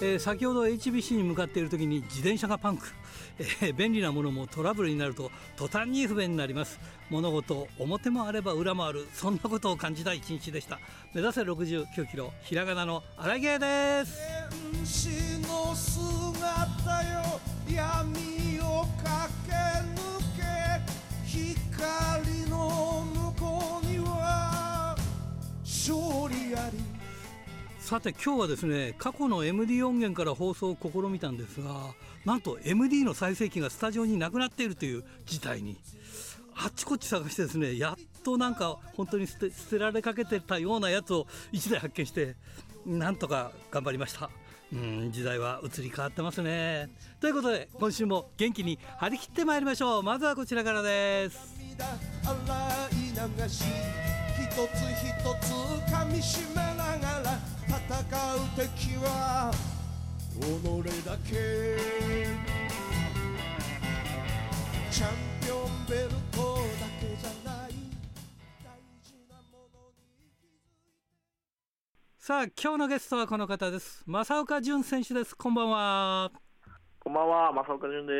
えー、先ほど HBC に向かっている時に自転車がパンク、えー、便利なものもトラブルになると途端に不便になります。物事表もあれば裏もある。そんなことを感じた一日でした。目指せ69キロひらがなの荒毛です。の姿よ闇さて今日はですね過去の MD 音源から放送を試みたんですがなんと MD の再生機がスタジオになくなっているという事態にあっちこっち探してですねやっとなんか本当に捨て捨てられかけてたようなやつを1台発見してなんとか頑張りました。うん時代は移り変わってますね。ということで今週も元気に張り切ってまいりましょう。まずはこちらからです。一つ一つ噛みしめながら戦う敵は己だけ。チャンピオンベルトださあ今日のゲストはこの方です。正岡潤選手です。こんばんは。こんばんは。正岡潤で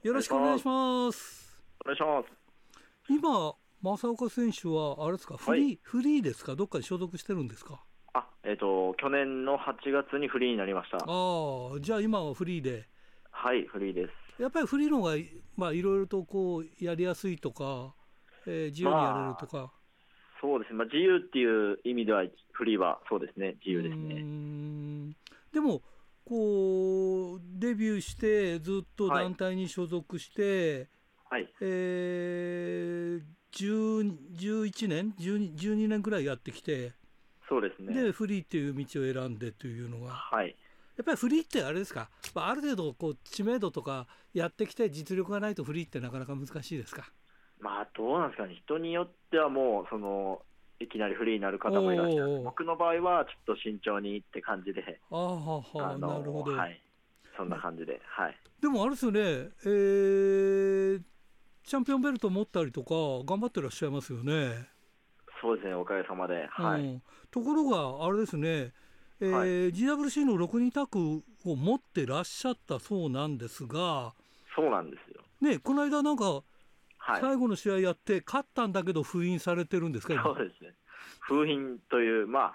す。よろしくお願いします。お願いします。今正岡選手はあれですかフリー、はい、フリーですか？どっかに所属してるんですか？あえっ、ー、と去年の8月にフリーになりました。ああじゃあ今はフリーで。はいフリーです。やっぱりフリーの方がまあいろいろとこうやりやすいとか、えー、自由にやれるとか、まあ、そうですね、まあ、自由っていう意味ではフリーはそうですね。自由ですね。でもこうデビューしてずっと団体に所属して、はい、えー11年？12、12年くらいやってきて、そうですね。で、フリーっていう道を選んでというのが、はい。やっぱりフリーってあれですか、ある程度こう知名度とかやってきて、実力がないとフリーってなかなか難しいですか？まあ、どうなんですかね、人によってはもう、その、いきなりフリーになる方もいらっしゃる。僕の場合は、ちょっと慎重にって感じで、あははなるほど、はい、そんな感じで、はい。でもあれですよね、えー、チャンピオンベルト持ったりとか、頑張ってらっしゃいますよね。そうですね、おかげさまで。はい、うん、ところが、あれですね、えーはい、GWC の6人タッグを持ってらっしゃったそうなんですが、そうなんですよ。ね、この間なんか、最後の試合やって、勝ったんだけど封印されてるんですか、そうですね。封印という、まあ、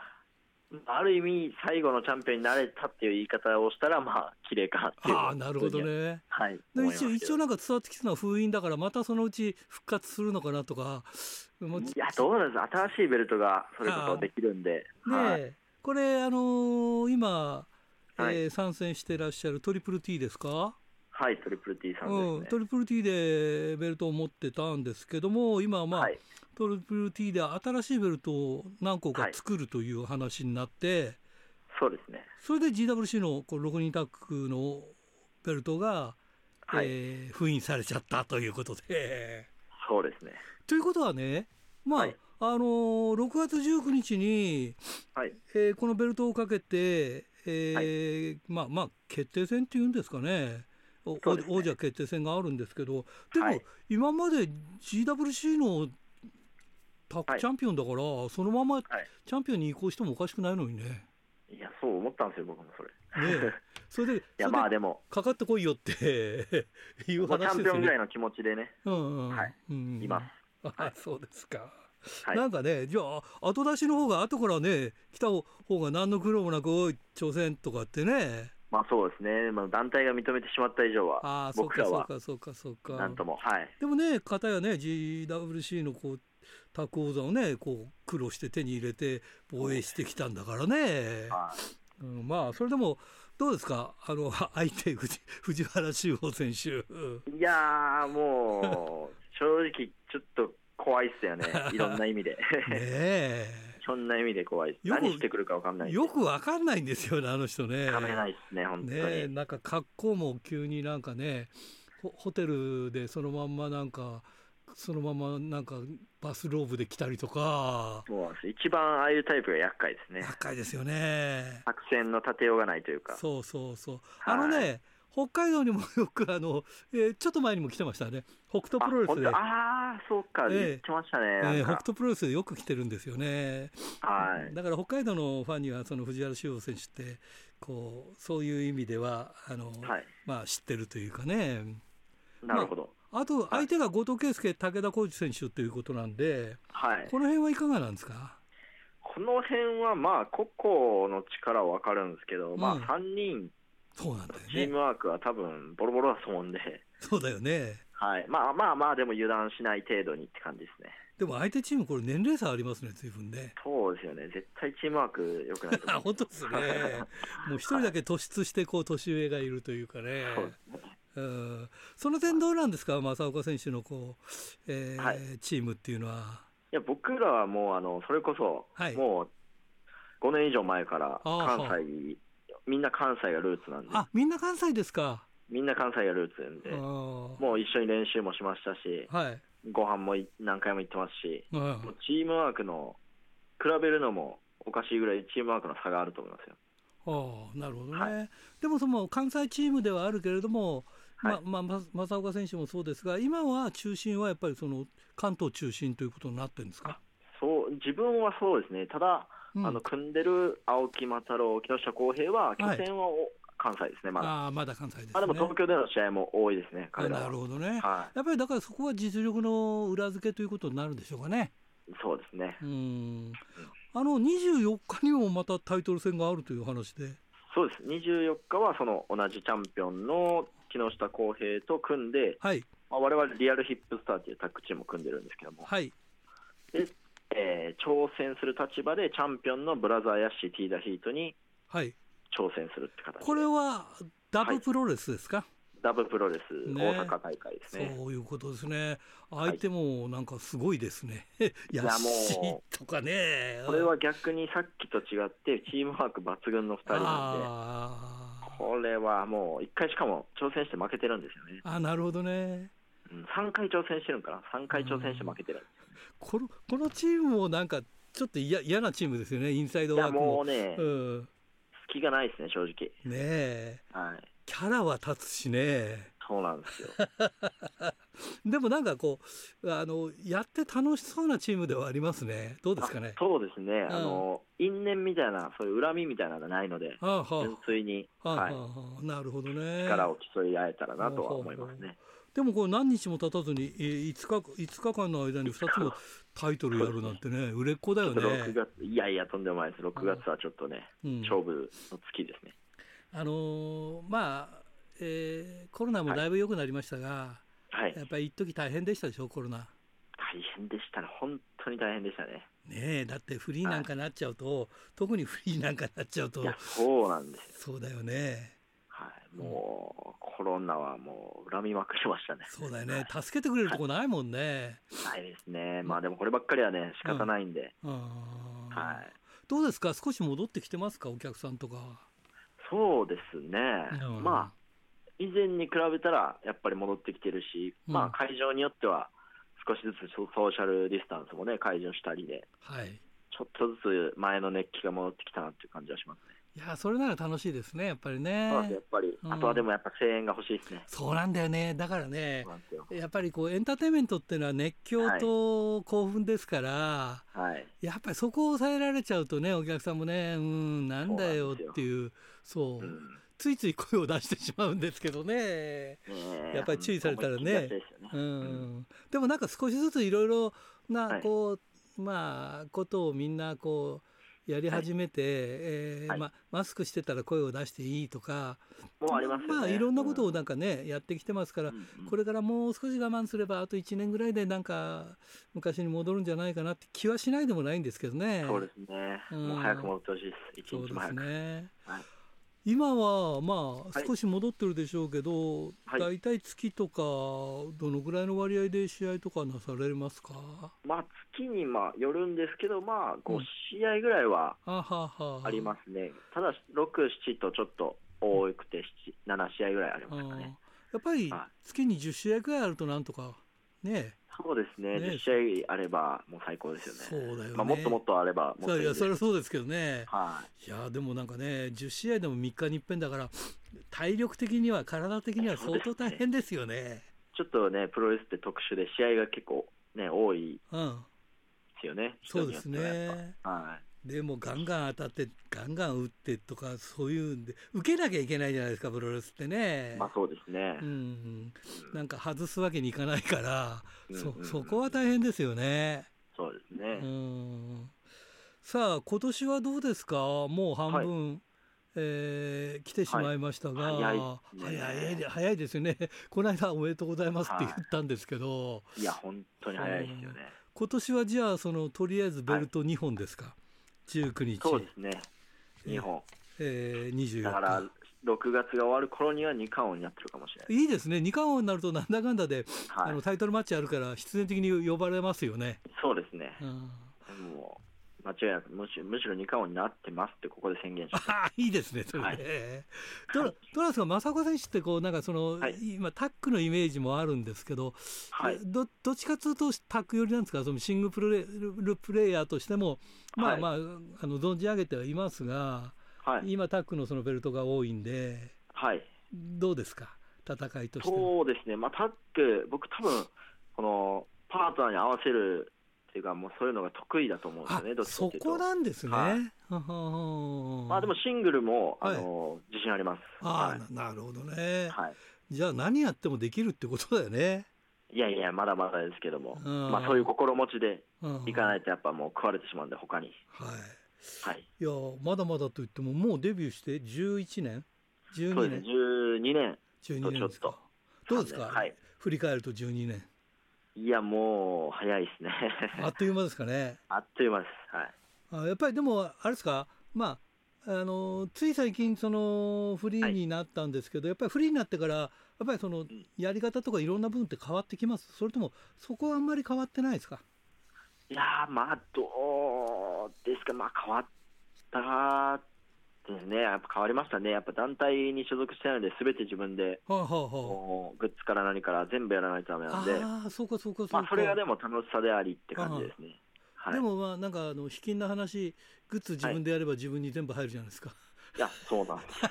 ある意味、最後のチャンピオンになれたっていう言い方をしたら、まあ、綺麗かなっていう。ああ、なるほどね。はい。で一応、一応なんか伝わってきたのは封印だから、またそのうち復活するのかなとか。いや、どうなんです新しいベルトがそれこそできるんで。ねはい、これ、あのー、今、はい、えー、参戦してらっしゃるトリプル T ですか？はい、トリプル T さんです、ね、うん、トリプル T でベルトを持ってたんですけども、今はまあ、はい、トリプル T で新しいベルトを何個か作るという話になって、そうですね。それで GWC のこう6人タッグのベルトが、はい、えー、封印されちゃったということで。そうですね。ということはね、まあ、はい、あのー、6月19日に、はいえー、このベルトをかけて、えー、はい、まあまあ、決定戦っていうんですかね。ね、王者決定戦があるんですけど、でも、はい、今まで GWC のタッグチャンピオンだから、そのままチャンピオンに移行してもおかしくないのにね。いや、そう思ったんですよ、僕もそれ。ね それで、いや、まあでも、かかってこいよって いう話ですよね。チャンピオンぐらいの気持ちでね、うんうん、はい、うん、います。あ、そうですか。はい、なんかね、じゃあ、後出しの方が後からね、来た方が何の苦労もなく、挑戦とかってね。まあそうですね、まあ、団体が認めてしまった以上は、あそうかそうかそうかそうか。なんとも、はい。でもね、方やね、GWC のこうタク王座をねこう苦労して手に入れて防衛してきたんだからね。うん、まあそれでもどうですか？あの 相手藤藤原修吾選手。いやもう正直ちょっと怖いっすよね いろんな意味で。ねえ。そんな意味で怖い何してくるか分かんないよく分かんないんですよねあの人ね。かめないっすね本当に。ねなんか格好も急になんかねホテルでそのまんまなんか。そのままなんかバスローブで来たりとか。そうです。一番ああいうタイプが厄介ですね。厄介ですよね。作戦の立てようがないというか。そうそうそう。あのね北海道にもよくあの、えー、ちょっと前にも来てましたね。北斗プロレスで。ああそうか、言ってましたね、えー、北斗プロレスでよく来てるんですよね、はい、だから北海道のファンにはその藤原修吾選手ってこうそういう意味ではあの、はい、まあ、知ってるというかね。なるほど、まあ、あと相手が後藤圭介、武田浩二選手ということなんで、はい、この辺はいかがなんですか？この辺はまあ個々の力は分かるんですけど、うん、まあ3人そうなんだよね。チームワークは多分ボロボロだと思うんで。そうだよね。はい。まあまあまあ、でも油断しない程度にって感じですね。でも相手チーム、これ年齢差ありますね、随分ね。そうですよね。絶対チームワーク良くないと。本当ですね。もう一人だけ突出して、こう、年上がいるというかね。そうですね。うん、その点どうなんですか、正岡選手のこう、えー、はい、チームっていうのは。いや僕らはもうあのそれこそ、はい、もう5年以上前から関西みんな関西がルーツなんで。あ、みんな関西ですか？みんな関西がルーツなんで、もう一緒に練習もしましたし、はい、ご飯も何回も行ってますし、はい、チームワークの、比べるのもおかしいぐらいチームワークの差があると思いますよ。ああなるほどね、はい、でもその関西チームではあるけれども、はい、まま正岡選手もそうですが、今は中心はやっぱりその関東中心ということになってるんですか？そう自分はそうですね、ただ、あの組んでる青木又郎、木下康平は、拠点は、関西ですね、まだ。あまだ関西です、ね、あでも東京での試合も多いですね、彼らなるほどね、はい、やっぱりだからそこは実力の裏付けということになるんでしょうかね。そうですね。うん。あの24日にもまたタイトル戦があるという話で。そうです、24日はその同じチャンピオンの木下康平と組んで、はい。まあ、我々リアルヒップスターというタッグチームを組んでるんですけども、はい、でえー、挑戦する立場でチャンピオンのブラザー・ヤッシー・ティーダ・ヒートに挑戦するって形、はい、これはダブプロレスですか、はい、ダブプロレス、ね、大阪大会ですね。そういうことですね。相手もなんかすごいですね、はい、ヤッシーとかね。これは逆にさっきと違ってチームワーク抜群の2人なんでこれはもう1回しかも挑戦して負けてるんですよね。あなるほどね、うん、3回挑戦してるんかな。3回挑戦して負けてる。んですこのこのチームもなんかちょっと嫌嫌なチームですよね、インサイドワークも。もうね、うん、隙がないですね、正直。ねえ、はい、キャラは立つしね。そうなんですよ。でもなんかこうあのやって楽しそうなチームではありますね。どうですかね。そうですね。あの因縁みたいなそういう恨みみたいなのがないので、はあはあ、純粋に、はあはあ、なるほどね。力を競い合えたらなとは思いますね。はあはあでもこう何日も経たずに5日 ,5 日間の間に2つのタイトルやるなんてね、売れっ子だよね。月いやいや、とんでもないです、6月はちょっとね、うん、勝負の月ですね。あのー、まあ、えー、コロナもだいぶ良くなりましたが、はい、やっぱり一時大変でしたでしょ、コロナ。大変でしたね、本当に大変でしたね。ねだってフリーなんかなっちゃうと、はい、特にフリーなんかなっちゃうと、そうなんですそうだよね。はい、もう、コロナはもう恨みまくりましたね。そうだよね。助けてくれるとこないもんね。ないですね。まあでもこればっかりはね、仕方ないんで。うん、はい。どうですか？少し戻ってきてますか？お客さんとか。そうですね。うん、まあ、以前に比べたらやっぱり戻ってきてるし、うん、まあ会場によっては少しずつソーシャルディスタンスもね、解除したりで、はい、ちょっとずつ前の熱気が戻ってきたなっていう感じはしますね。いやそれなら楽しいですねやっぱりね。やっぱり、うん、あとはでもやっぱ声援が欲しいですね。そうなんだよね。だからねやっぱりこうエンターテインメントっていうのは熱狂と興奮ですから、はい、やっぱりそこを抑えられちゃうとねお客さんもねうんなんだよっていうそう、うん、ついつい声を出してしまうんですけどね、やっぱり注意されたらね、ね、うん、でもなんか少しずついろいろなこう、はい、まあことをみんなこうやり始めて、はい、えーはい、ま、マスクしてたら声を出していいとかもうあります、ね、まあいろんなことをなんかね、うん、やってきてますから、うんうん、これからもう少し我慢すればあと1年ぐらいでなんか昔に戻るんじゃないかなって気はしないでもないんですけどね。そうですね。うん、もう早く戻ってほしいです。一日も早く。そうですね。はい今はまあ少し戻ってるでしょうけど、はい、大体月とか、どのぐらいの割合で試合とかなされますか、まあ、月にまあよるんですけど、まあ、5試合ぐらいはありますね、ただ、6、7とちょっと多くて7試合ぐらいありますかね。やっぱり月に10試合ぐらいあるとなんとかねそうですね。ね10試合あればもう最高ですよね。そうだよね。まあ、もっともっとあればもっといいやそれはそうですけどね。はい。いやでもなんかね10試合でも3日に一遍だから体力的には体的には相当大変ですよね。ちょっとねプロレスって特殊で試合が結構ね多いうん。ですよね。そうですね。ぱはいでもガンガン当たってガンガン打ってとかそういうんで受けなきゃいけないじゃないですかプロレスってね、まあそうですね。う、んなんか外すわけにいかないから、そうんうんうん。そこは大変ですよね。そうですね、うん。さあ今年はどうですか？もう半分、えー来てしまいましたが、はい。早いですね。早い早いですよね。この間おめでとうございますって言ったんですけど、い、や本当に早いですよね、今年はじゃあそのとりあえずベルト2本ですか、19日。そうですね。日本。えー、24日だから6月が終わる頃には2冠王になってるかもしれない、いいですね。二冠王になるとなんだかんだで、はい、あのタイトルマッチあるから必然的に呼ばれますよね。そうですね。うん。もう間違いなくむしむしろ2冠王になってますってここで宣言します。あ いいですね、それ。ね。はい。どうどうなんですか、正子選手ってこう、なんかその、はい。今、タックのイメージもあるんですけど、はい。どどっちかというと、タック寄りなんですか、そのシングルプレープレイヤーとしても、まあはい。まあ、あの存じ上げてはいますが、はい。今、タックのそのベルトが多いんで、はい。どうですか、戦いとしては。そうですね。まあタッグ僕多分このパートナーに合わせるっていうかもうそういうのが得意だと思うんですあよねどっちかそっていうと。こなんですね。はい。はははまあでもシングルも、はい。あの自信あります。あはあ、ななるほどね。い、。はい。じゃあ、何やってもできるってことだよね。いやいやまだまだですけども、うん。まあそういう心持ちでうんいかないとやっぱもう食われてしまうんで他に。はい。はい。いやまだまだと言ってももうデビューして11年？12そうですね。年12年12年ですか。ちょっどうですか、はい。振り返ると12年いやもう早いですね。あっという間ですかね。あっという間です。はい。あやっぱりでもあれですか？まああのつい最近そのフリーになったんですけど、やっぱりフリーになってからやっぱりそのやり方とかいろんな部分って変わってきます？それともそこはあんまり変わってないですか？いやーまあどうですか？まあ変わったねやっぱ変わりましたね。やっぱ団体に所属してないので全て自分ではあはあグッズから何から全部やらないとダメなんで。あそうかそうかそうか、まあそれがでも楽しさでありって感じですね。はい。でもまあなんかあの卑近な話グッズ自分でやれば自分に全部入るじゃないですか、いやそうなんです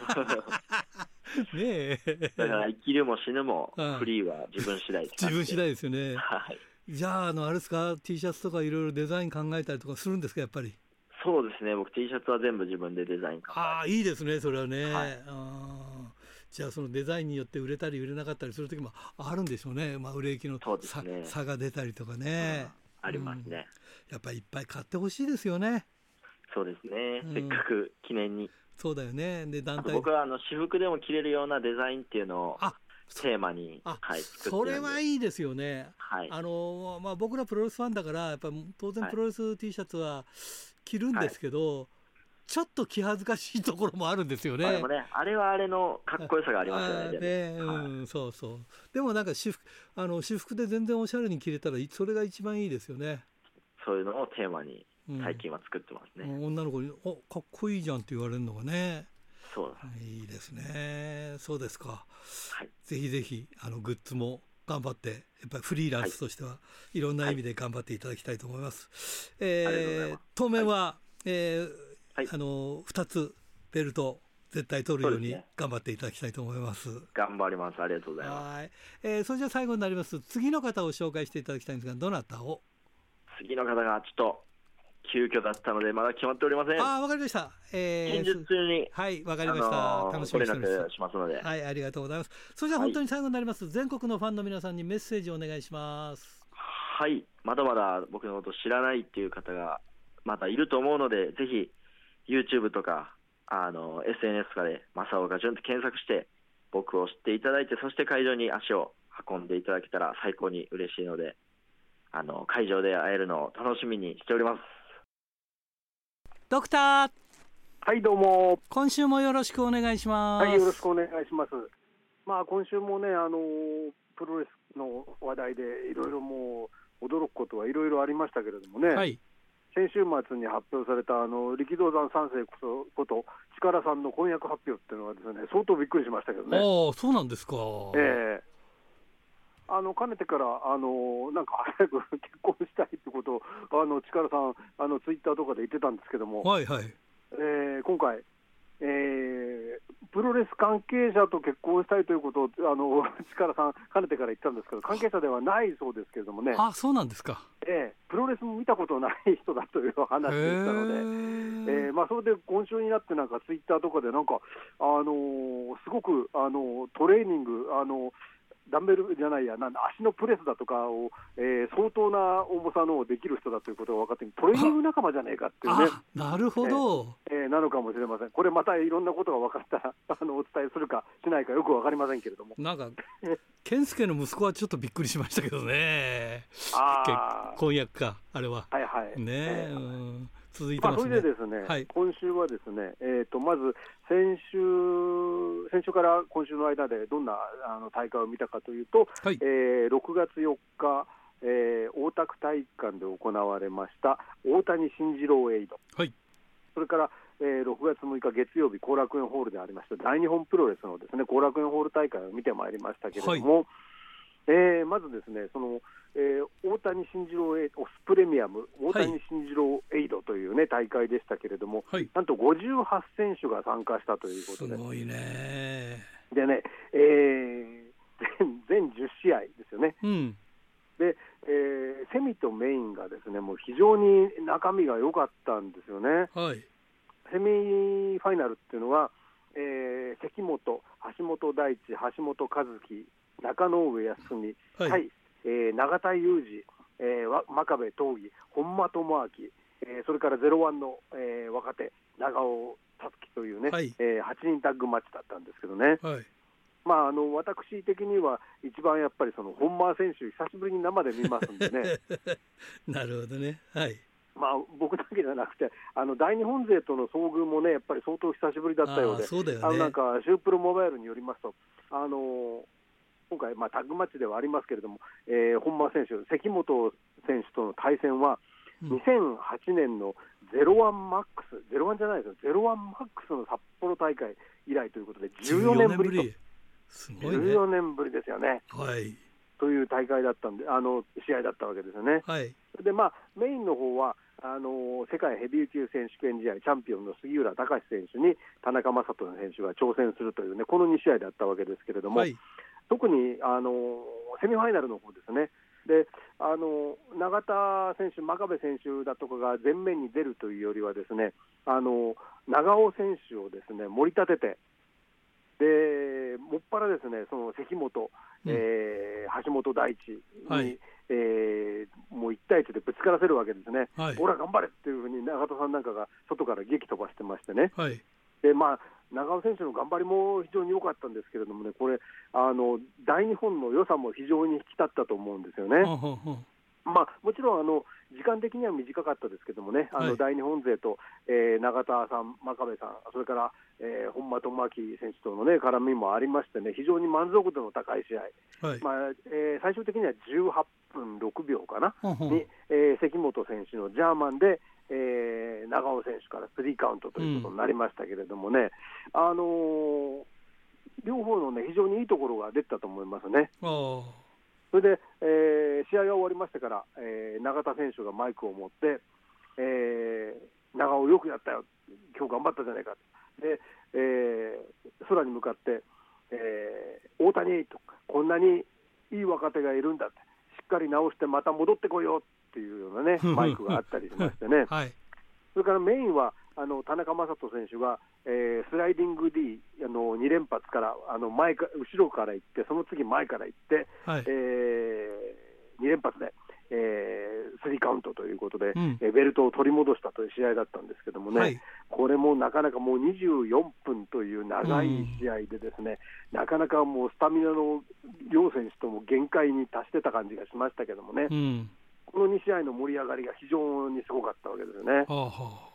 ねえ。だから生きるも死ぬもうんフリーは自分次第自分次第ですよね。はい。じゃああのあれですか？T シャツとかいろいろデザイン考えたりとかするんですかやっぱり？そうですね。僕 T シャツは全部自分でデザインああいいですねそれはね、はい。じゃあそのデザインによって売れたり売れなかったりする時もあるんでしょうね、まあ、売れ行きの差,、ね。差が出たりとかね、ありますね、やっぱりいっぱい買ってほしいですよね。そうですね、うん。せっかく記念に。そうだよね。で団体。僕はあの私服でも着れるようなデザインっていうのをあテーマに、あはい、作それはいいですよね。はい、あのまあ、僕らプロレスファンだからやっぱ当然はい。プロレス T シャツは着るんですけど、ちょっと気恥ずかしいところもあるんですよね。ね、あれはあれのかっこよさがありますよね。あーでもねうん、そうそう。でもなんか私服あの私服で全然おしゃれに着れたらいそれが一番いいですよね。そういうのをテーマにうん最近は作ってますね。うん女の子に「おかっこいいじゃん」って言われるのがねそういいですねそうですかはい、ぜひぜひあのグッズも頑張ってやっぱりフリーランスとしてはい。ろんな意味で頑張っていただきたいと思います。えありがとうございーます。当面は、えーはい。あの2つベルト絶対取るように頑張っていただきたいと思います。頑張ります。ありがとうございます。はい、えーそれじゃあ最後になります。次の方を紹介していただきたいんですがどなたを？次の方がちょっと急遽だったので、まだ決まっておりません。ああわかりました。えー近日中に、はいわかありました、のー楽しみにししますので、はい、ありがとうございます。それじゃあはい本当に最後になります。全国のファンの皆さんにメッセージをお願いします。はい、まだまだ僕のこと知らないっていう方がまだいると思うので、ぜひ YouTube とかあの SNS とかで「正岡潤」って検索して僕を知っていただいて、そして会場に足を運んでいただけたら最高に嬉しいので、あの会場で会えるのを楽しみにしております。ドクター、はい、どうも。今週もよろしくお願いします。はい、よろしくお願いします。まあ、今週もね、あのプロレスの話題で、いろいろもう驚くことはいろいろありましたけれどもね。はい、先週末に発表されたあの力道山三世ことこと力さんの婚約発表っていうのはですね、相当びっくりしましたけどね。ああ、そうなんですか。ええあのかねてからあのなんか 早く結婚したいってことをあの力さんあのツイッターとかで言ってたんですけども、はいはい。えー今回、えープロレス関係者と結婚したいということをあの 力さんかねてから言ったんですけど関係者ではないそうですけれどもね、あ、そうなんですか。えープロレスも見たことない人だという話でしたので。えへーまあ、それで今週になって、なんかツイッターとかで、なんか、あのーすごく、あのートレーニング、あのーダンベルじゃないや、なんだ足のプレスだとかを、えー相当な重さのをできる人だということが分かって、トレーニング仲間じゃねえかっていうね、あ、なるほど。えーなのかもしれません、これまたいろんなことが分かったら、あのお伝えするかしないかよく分かりませんけれども、なんか、健介の息子はちょっとびっくりしましたけどね。あ結婚約か、あれは。はいはい。ねえ、えーうん続いてまあ、そ。れでですね、はい。今週はですね、えー、とまず先週、先週から今週の間でどんなあの大会を見たかというと、はい。えー6月4日、えー大田区体育館で行われました大谷慎次郎エイド、はい。それから、えー6月6日月曜日、後楽園ホールでありました大日本プロレスのですね後楽園ホール大会を見てまいりましたけれども、えーまずですね、そのえー大谷慎次郎エイオスプレミアム、大谷慎次郎エイドという、ね、大会でしたけれども、はい。なんと58選手が参加したというこすとで、ごいね。でね、えー全 全10試合ですよね。うん。で、えーセミとメインがですねもう非常に中身が良かったんですよね。はい。セミファイナルっていうのは、えー関本、橋本大地、橋本和樹、中野上康文、はい対、えー永田裕二、えーわ真壁闘技、本間智明、えーそれからゼロワンの、えー若手、長尾達樹というね、はいえー8人タッグマッチだったんですけどね、はい。まあ、あの私的には一番やっぱりその本間選手、久しぶりに生で見ますんでね。なるほどね。はい。まあ、僕だけじゃなくて、あの大日本勢との遭遇もね、やっぱり相当久しぶりだったようで、あねあのなんか、シュープロモバイルによりますと、あのー今回、まあ、タッグマッチではありますけれども、えー本間選手、関本選手との対戦は、うん2008年のゼロワンマックス、ゼロワンじゃないですよ、ゼロワンマックスの札幌大会以来ということで、14年ぶりと、すごいね。14年ぶりですよね、はい。という大会だったんで、あの試合だったわけですよね。はい。でまあ、メインの方はあの世界ヘビー級選手権試合チャンピオンの杉浦隆選手に田中将人選手が挑戦するというねこの2試合だったわけですけれども、はい。特にあのセミファイナルの方ですね。であの永田選手、真壁選手だとかが前面に出るというよりは、ですねあの長尾選手をですね盛り立てて、でもっぱらですねその関本、えー橋本大地に、はい。えーもう1対1でぶつからせるわけですね、はい。ほら、頑張れっていうふうに永田さんなんかが外から激飛ばしてましてね、はい。でまあ、長尾選手の頑張りも非常に良かったんですけれどもね、これ、あの大日本の良さも非常に引き立ったと思うんですよね。まあ、もちろんあの時間的には短かったですけどもね、あはい。の大日本勢と、えー永田さん、真壁さん、それから、えー本間智明選手との、ね、絡みもありましてね、非常に満足度の高い試合、はい。まあえー最終的には18分6秒かな、ほんほん。に、えー関本選手のジャーマンで、えー長尾選手からスリーカウントということになりましたけれどもね、あのー両方のね、非常にいいところが出てたと思いますね。それで、えー試合が終わりましてから、えー永田選手がマイクを持って、えー長尾よくやったよ、今日頑張ったじゃないかで、えー空に向かって、えー大谷と、こんなにいい若手がいるんだって、しっかり直してまた戻ってこいよっていうようなね、マイクがあったりしましてね。はい。それからメインはあの田中将人選手が、えースライディング D あの2連発からあの前か後ろから行って、その次前から行って、はい。え2連発で、えースリーカウントということで、うんえーベルトを取り戻したという試合だったんですけどもね、はい。これもなかなかもう24分という長い試合で、ですね、なかなかもうスタミナの両選手とも限界に達してた感じがしましたけどもね、うん。この2試合の盛り上がりが非常にすごかったわけですよね。はあは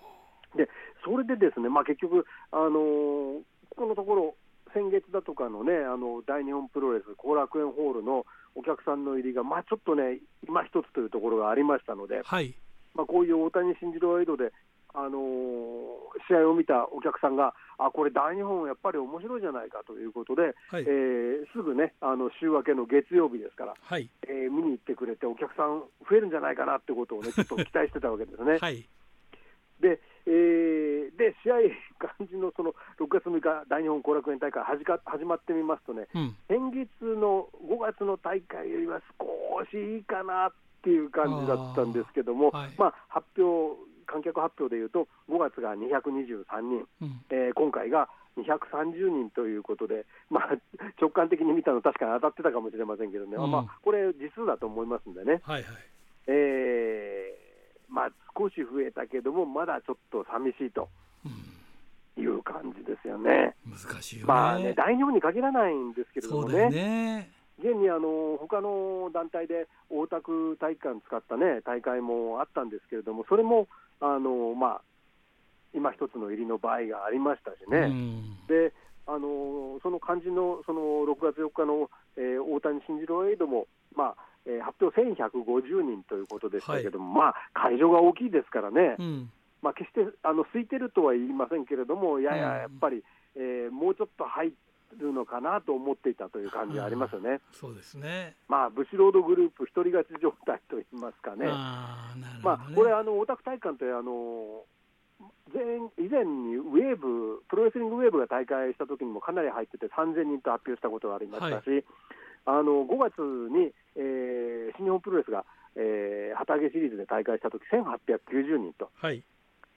でそれでですね、まあ、結局、あのーここのところ、先月だとかのね、あの大日本プロレス後楽園ホールのお客さんの入りが、まあ、ちょっとね、今一つというところがありましたのであ。、はい。まあ、こういう大谷慎次郎エイドで、ああの試合を見たお客さんが、あこれ、大日本、やっぱり面白いじゃないかということで、はい。えーすぐね、あの週明けの月曜日ですから、はい。えー見に行ってくれて、お客さん増えるんじゃないかなってことをね、ちょっと期待してたわけですね。はい。で、えーで試合、肝心のその6月6日、大日本後楽園大会始か始まってみますとね、うん。先月の5月の大会よりは少しいいかなっていう感じだったんですけども、はい。まあ、発表、観客発表でいうと、5月が223人、うん。えー今回が230人ということで、まあ、直感的に見たの、確かに当たってたかもしれませんけどね、うん。まあ、これ、実数だと思いますんでね、はいはい。えーまあ、少し増えたけども、まだちょっと寂しいとうん。いう感じですよね。難しいよね。まあね、大日本に限らないんですけれどもね、ね。現にあの他の団体で大田区体育館使った、ね、大会もあったんですけれども、それもあの、まあ、今一つの入りの場合がありましたしね。うん。であのその肝心のその6月4日の、えー大谷慎次郎エイドも、まあえー発表1150人ということでしたけども、まあ、会場が大きいですからね、うん。まあ、決してあの空いてるとは言いませんけれども、ややうん。やっぱり、えーもうちょっと入るのかなと思っていたという感じがありますよね。そうですね。まあ、ブシロードグループ一人勝ち状態といいますかね。ああなるほどね。まあ、これ、あの、オタク体育館って、あの、前以前にウェーブ、プロレスリングウェーブが大会した時にもかなり入ってて、3000人と発表したことがありましたし、あの5月に、えー新日本プロレスが、えー旗揚げシリーズで大会した時1890人と、はい。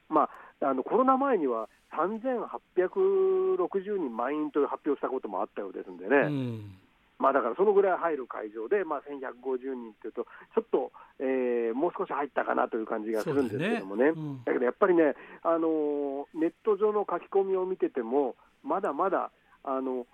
まあ、あのコロナ前には3860人満員という発表したこともあったようですんでね。うん。まあ、だからそのぐらい入る会場で、まあ、1150人っていうと、ちょっと、えーもう少し入ったかなという感じがするんですけどもね、ね。うん。だけどやっぱりね、あのーネット上の書き込みを見てても、まだまだあの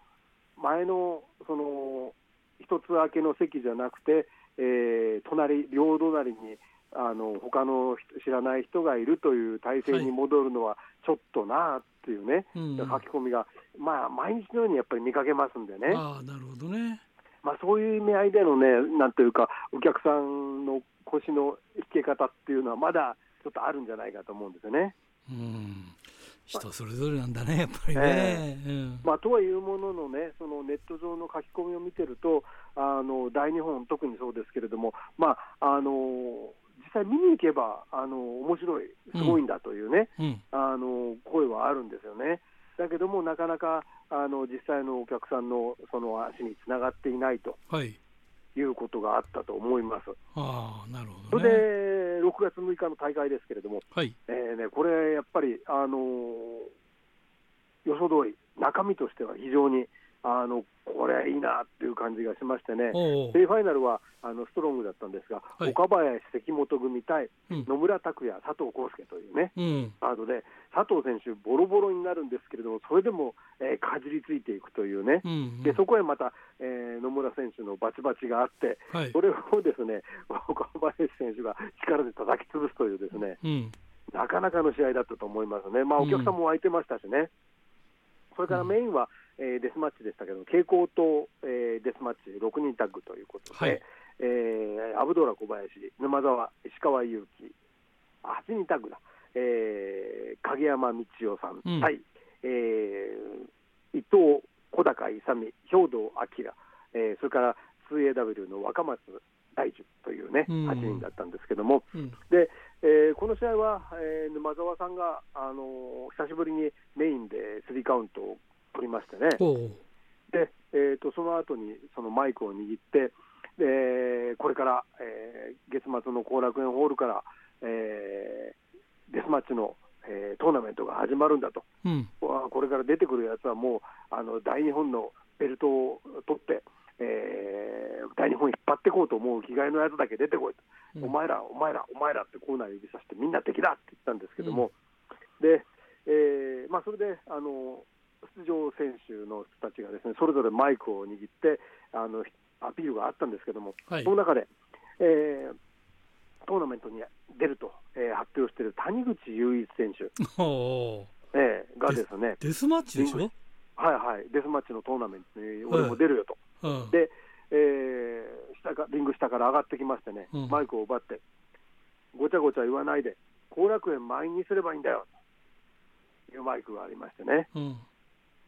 前のその一つ明けの席じゃなくて、えー隣、両隣にあの他の人知らない人がいるという体制に戻るのは、ちょっとなっていうね、うん書き込みが、まあ、毎日のようにやっぱり見かけますんでね。ああなるほどね。まあ、そういう意味合いでのね、なんていうか、お客さんの腰の引け方っていうのは、まだちょっとあるんじゃないかと思うんですよね。うん。人それぞれなんだねやっぱりね、うん。まあ、とはいうもののね、そのネット上の書き込みを見てると、あの大日本、特にそうですけれども、まあ、あの実際見に行けば、あの面白い、すごいんだというね、うん。あの声はあるんですよね。だけども、なかなかあの実際のお客さんのその足につながっていないとはい。いうことがあったと思います。ああなるほそどね。れで6月6日の大会ですけれども、はい。えーね、これやっぱり、あのー予想通り、中身としては非常に、あのこれいいなっていう感じがしましてね、セミファイナルはあのストロングだったんですが、はい。岡林、関本組対うん。野村拓也、佐藤康介というね、うん。カードで、佐藤選手、ボロボロになるんですけれども、それでも、えーかじりついていくというね、うん。でそこへまた、えー野村選手のバチバチがあって、はい。それをですね岡林選手が力で叩き潰すというですね、うん。なかなかの試合だったと思いますね、まあ、うん。お客さんも湧いてましたしね、それからメインは、えーデスマッチでしたけど、蛍光と、えーデスマッチ6人タッグということで、はい。えーアブドーラ小林、沼澤、石川祐希、あ8人タッグだ、えー影山道夫さんうん。対、えー伊藤小高勇、兵藤明、えーそれから 2AW の若松大樹というね、うん。8人だったんですけども、うん。で、えーこの試合は、えー沼澤さんが、あのー久しぶりにメインでスリーカウントを取りましてね、でえー、とその後にそのマイクを握って、でこれから、えー月末の後楽園ホールから、えーデスマッチの、えートーナメントが始まるんだと、うん。わこれから出てくるやつはもうあの大日本のベルトを取って、えー大日本引っ張っていこうと思う気概のやつだけ出てこいと。うん。お前ら、お前ら、お前らってコーナー指さして、みんな敵だって言ったんですけども、で、えーまあ、それであの出場選手の人たちがですねそれぞれマイクを握ってあのアピールがあったんですけども、はい。その中で、えートーナメントに出ると、えー発表している谷口雄一選手、えーがですね、デスマッチでしょ？はいはい、デスマッチのトーナメントに俺も出るよと。うん。で、えー下かリング下から上がってきましてね、うん。マイクを奪って、ごちゃごちゃ言わないで、後楽園満員にすればいいんだよというマイクがありましてね。うん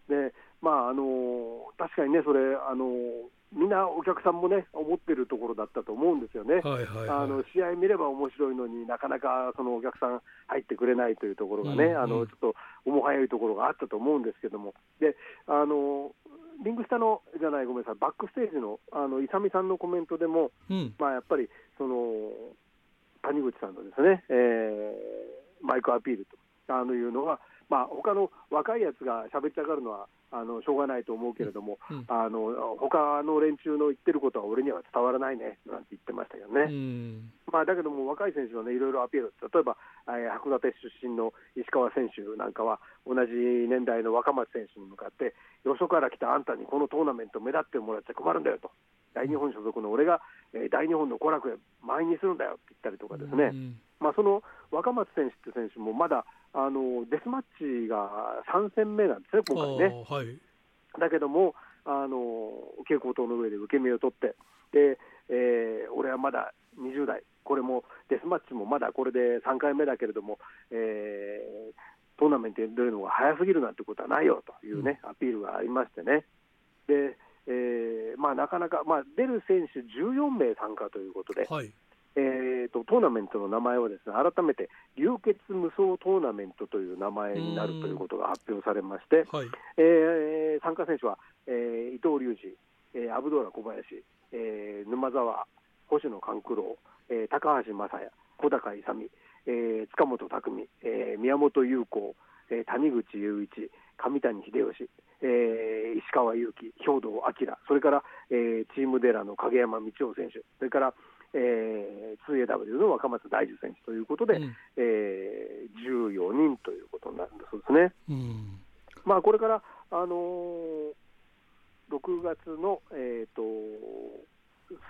でまああの確かにね、それ、あのみんなお客さんもね、思ってるところだったと思うんですよね。はいはいはい。あの試合見れば面白いのになかなかそのお客さん入ってくれないというところがね、うんうん。あのちょっと重早いところがあったと思うんですけども、であのリング下のじゃない、ごめんなさい、バックステージのあの勇さんのコメントでも、うん。まあ、やっぱりその谷口さんのですね、えーマイクアピールとあのいうのは、まあ他の若いやつが喋っちゃがるのはあのしょうがないと思うけれども、うんあの他の連中の言ってることは俺には伝わらないねなんて言ってましたけどね。うん。まあ、だけども、若い選手はね、いろいろアピール、例えば、えー函館出身の石川選手なんかは、同じ年代の若松選手に向かって、よそから来たあんたにこのトーナメント目立ってもらっちゃ困るんだよと、大日本所属の俺が、えー大日本の後楽園、満員にするんだよって言ったりとかですね、うんまあ、その若松選手って選手も、まだあのデスマッチが3戦目なんですね、今回ね。はいだけども、あの蛍光灯の上で受け身を取って、でえー俺はまだ20代、これもデスマッチもまだこれで3回目だけれども、えートーナメントに出るのが早すぎるなんてことはないよというね、アピールがありましてね。でえーまあ、なかなか、まあ、出る選手14名参加ということで、はいえーと、トーナメントの名前はですね改めて流血無双トーナメントという名前になるということが発表されまして、はい。えー参加選手は、えー伊藤隆二、えーアブドーラ小林、えー沼澤、星野勘九郎、えー高橋正也、小高勇、えー塚本拓実、えー宮本優子、えー谷口雄一、上谷秀吉、えー石川祐希、兵藤明、それから、えーチームデラの影山道夫選手、それから、えー 2AW の若松大樹選手ということで、うん。えー14人ということになるんだそうですね。うん。まあ、これから、あのー6月の、えー、と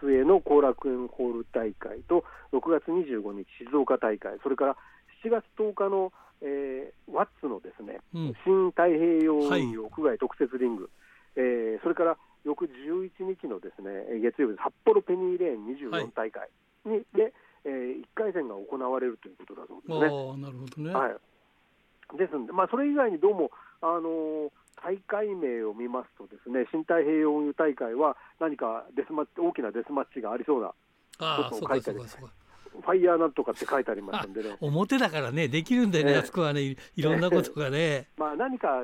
末の後楽園ホール大会と、6月25日、静岡大会、それから7月10日の、えーワッツのですね、うん。新太平洋はい。運用屋外特設リング、えーそれから翌11日のですね月曜日、札幌ペニーレーンはい24大会に、で、え1回戦が行われるということだそうですね。ああなるほどね。はい、ですので、まあ、それ以外にどうも、あのー大会名を見ますと、ですね新太平洋運輸大会は何かデスマッチ大きなデスマッチがありそうな、ことを書いてありそうかそうかファイヤーなんとかって書いてありましたんでね、表だからねできるんだよね、ええ。あそこはねいいろんなことがね。まあ、何か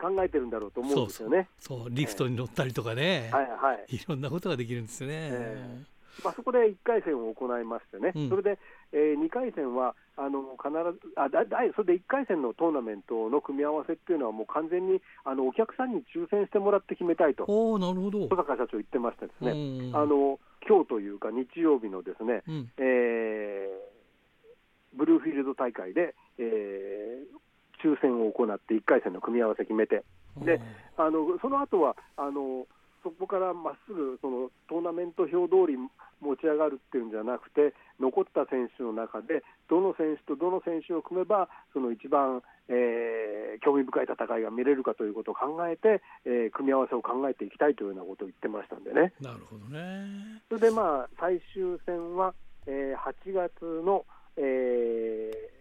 考えてるんだろうと思うんそうそう。ですよね。そうリフトに乗ったりとかね、はいはい。いろんなことができるんですよね、えまあ、そこで1回戦を行いましてね、うん。それで、え2回戦はあの必ずあだだい、それで1回戦のトーナメントの組み合わせっていうのは、もう完全にあのお客さんに抽選してもらって決めたいと、おおなるほど、小坂社長言ってましてですね、うんあの今日というか、日曜日のですね、うん。えーブルーフィールド大会で、えー抽選を行って、1回戦の組み合わせ決めて、であのその後はあのそこからまっすぐそのトーナメント表通り持ち上がるっていうんじゃなくて、残った選手の中で、どの選手とどの選手を組めば、その一番、えー興味深い戦いが見れるかということを考えて、えー組み合わせを考えていきたいというようなことを言ってましたんでね。なるほどねそれでまあ最終戦は、えー8月の、えー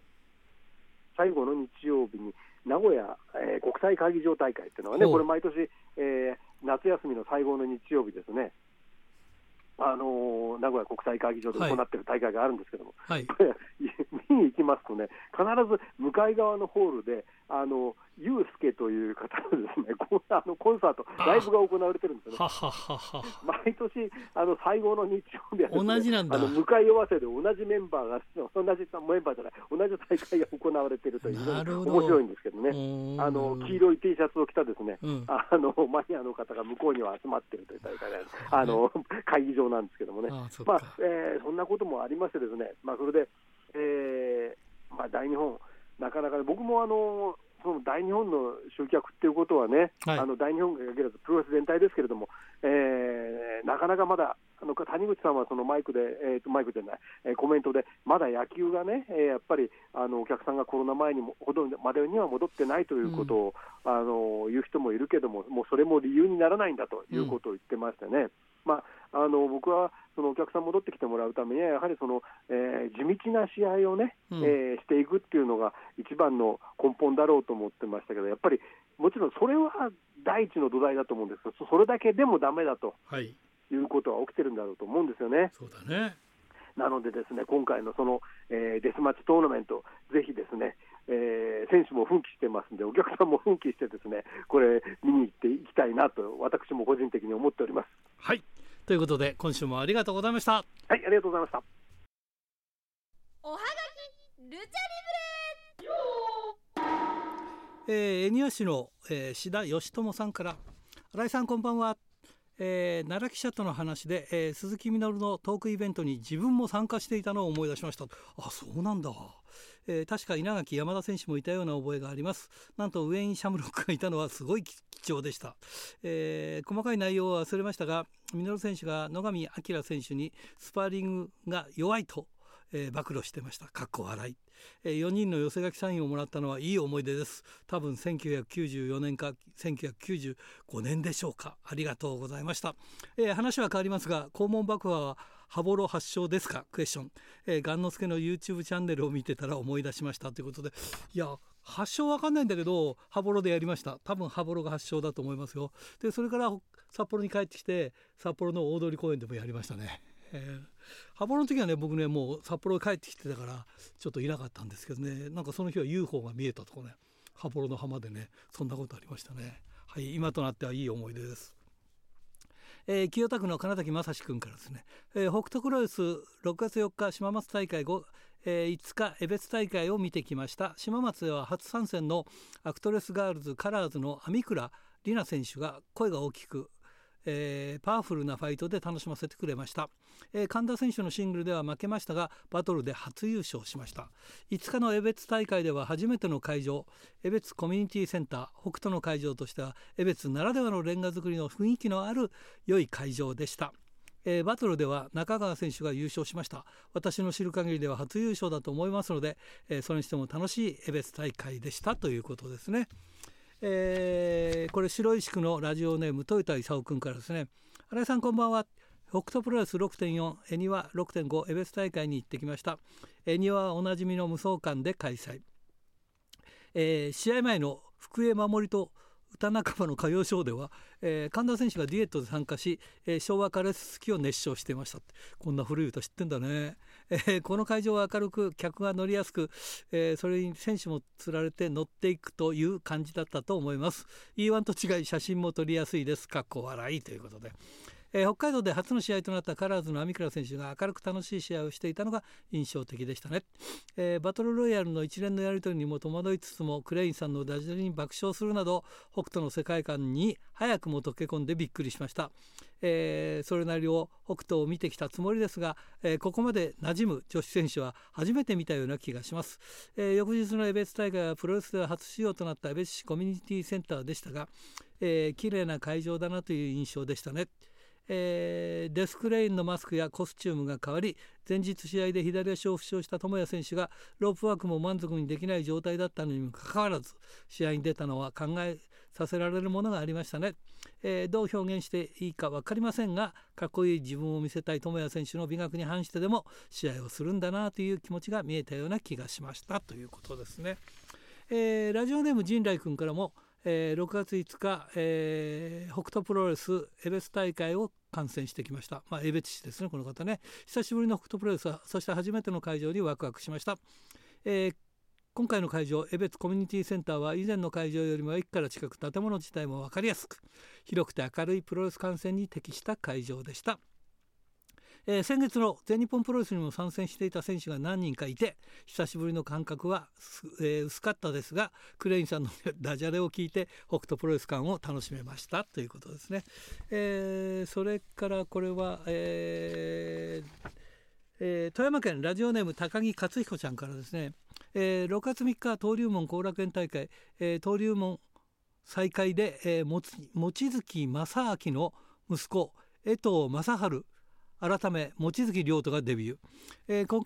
最後の日曜日に名古屋、えー国際会議場大会っていうのはね、これ、毎年、えー夏休みの最後の日曜日ですね、あのー名古屋国際会議場で行っている大会があるんですけども、はい。見に行きますとね、必ず向かい側のホールで、あのユースケという方のですね こんなあのコンサート、あライブが行われてるんですよね。はははは。毎年あの最後の日曜日はね、同じなんだ。あの向かい合わせで同じメンバーが 同じメンバーじゃない同じ大会が行われているという面白いんですけどね。ねあの黄色い T シャツを着たですね、うん。あのマニアの方が向こうには集まっているという大会であの会議場なんですけどもね、あまあえーそんなこともありましてですね、まあ、それで、えーまあ、大日本、なかなかね僕もあのその大日本の集客っていうことはね、はいあの大日本が限らずプロレス全体ですけれども、えーなかなかまだ、あの谷口さんはそのマイクで、えーとマイクじゃない、えーコメントで、まだ野球がね、えーやっぱりあのお客さんがコロナ前にもほどまでには戻ってないということを、あの言う人もいるけども、もうそれも理由にならないんだということを言ってましてね。まあ、あの僕はそのお客さん戻ってきてもらうためには、やはりその、えー、地道な試合をね、うん、えー、していくっていうのが一番の根本だろうと思ってましたけど、やっぱりもちろんそれは第一の土台だと思うんですけど、それだけでもだめだと、はい、いうことは起きてるんだろうと思うんですよね。そうだねなので、ですね今回のその、えー、デスマッチトーナメント、ぜひですね、えー、選手も奮起してますんで、お客さんも奮起して、ですねこれ、見に行っていきたいなと、私も個人的に思っております。はいということで、今週もありがとうございました。はい、ありがとうございました。おはがきルチャリブレえー、恵庭市の、えー、志田義友さんから。新井さんこんばんは。えー、奈良記者との話で、えー、鈴木みのるのトークイベントに自分も参加していたのを思い出しました。あそうなんだ、えー、確か稲垣山田選手もいたような覚えがあります。なんとウェイン・シャムロックがいたのはすごい貴重でした、え細かい内容は忘れましたがミノル選手が野上彰選手にスパーリングが弱いとえー、暴露してました。かっこ笑い、えー、4人の寄せ書きサインをもらったのはいい思い出です。多分1994年か1995年でしょうか。ありがとうございました、えー、話は変わりますが肛門爆破は羽幌発祥ですか？クエスチョン、えー、雁之助の YouTube チャンネルを見てたら思い出しました。ということでいや発祥わかんないんだけど羽幌でやりました。多分羽幌が発祥だと思いますよ。でそれから札幌に帰ってきて札幌の大通公園でもやりましたね。えー、羽幌の時はね僕ねもう札幌帰ってきてたからちょっといなかったんですけどね。なんかその日は UFO が見えたとこね。羽幌の浜でねそんなことありましたね。はい今となってはいい思い出です。えー、清田区の金崎正史君からですね、えー、北斗クロス6月4日島松大会5、えー、5日江別大会を見てきました。島松では初参戦のアクトレスガールズカラーズの網倉里奈選手が声が大きくえー、パワフルなファイトで楽しませてくれました、えー、神田選手のシングルでは負けましたがバトルで初優勝しました。5日の江別大会では初めての会場江別コミュニティセンター北斗の会場としては江別ならではのレンガ作りの雰囲気のある良い会場でした。えー、バトルでは中川選手が優勝しました。私の知る限りでは初優勝だと思いますので、えー、それにしても楽しい江別大会でしたということですね。えー、これ白石区のラジオネーム豊田勲君からですね。新井さんこんばんは。北斗プロレス6.4エニワ6.5エベス大会に行ってきました。エニワはおなじみの無双館で開催、えー、試合前の福江守と歌仲間の歌謡ショーでは、えー、神田選手がデュエットで参加し、えー、昭和カレス好きを熱唱していましたこんな古い歌知ってんだね、えー、この会場は明るく客が乗りやすく、えー、それに選手もつられて乗っていくという感じだったと思います。E1 と違い写真も撮りやすいです。かっこ笑いということで。えー、北海道で初の試合となったカラーズの網倉選手が明るく楽しい試合をしていたのが印象的でしたね、えー、バトルロイヤルの一連のやり取りにも戸惑いつつもクレインさんのダジャレに爆笑するなど北斗の世界観に早くも溶け込んでびっくりしました、えー、それなりを北斗を見てきたつもりですが、え、ここまで馴染む女子選手は初めて見たような気がします、え、翌日の江別大会はプロレスでは初使用となった江別市コミュニティセンターでしたが、えー、綺麗な会場だなという印象でしたね。えー、デスクレインのマスクやコスチュームが変わり前日試合で左足を負傷した智也選手がロープワークも満足にできない状態だったのにもかかわらず試合に出たのは考えさせられるものがありましたね、えー、どう表現していいか分かりませんがかっこいい自分を見せたい智也選手の美学に反してでも試合をするんだなという気持ちが見えたような気がしました。ということですね、えー、ラジオネーム陣来君からもえー、6月5日、えー、北斗プロレスエベス大会を観戦してきました、まあ、江別市ですねこの方ね。久しぶりの北斗プロレスそして初めての会場にワクワクしました、えー、今回の会場江別コミュニティセンターは以前の会場よりも駅から近く建物自体も分かりやすく広くて明るいプロレス観戦に適した会場でした。えー、先月の全日本プロレスにも参戦していた選手が何人かいて久しぶりの感覚は、えー、薄かったですがクレインさんのダジャレを聞いて北斗プロレス感を楽しめましたということですね。えー、それからこれは、えーえー、富山県ラジオネーム高木克彦ちゃんからですね、えー、6月3日登竜門後楽園大会、えー、登竜門再開で、えー、望月正明の息子江藤正治改め望月亮斗がデビュー、えー、今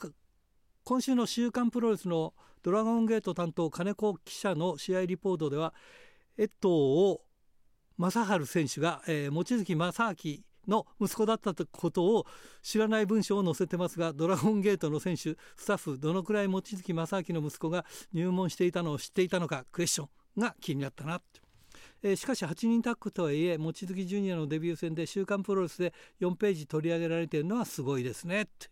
今週の「週刊プロレス」のドラゴンゲート担当金子記者の試合リポートでは江藤正治選手が、えー、望月正明の息子だったことを知らない文章を載せてますがドラゴンゲートの選手スタッフどのくらい望月正明の息子が入門していたのを知っていたのかクエスチョンが気になったな。とえー、しかし8人タッグとはいえ望月ジュニアのデビュー戦で「週刊プロレス」で4ページ取り上げられているのはすごいですね。って。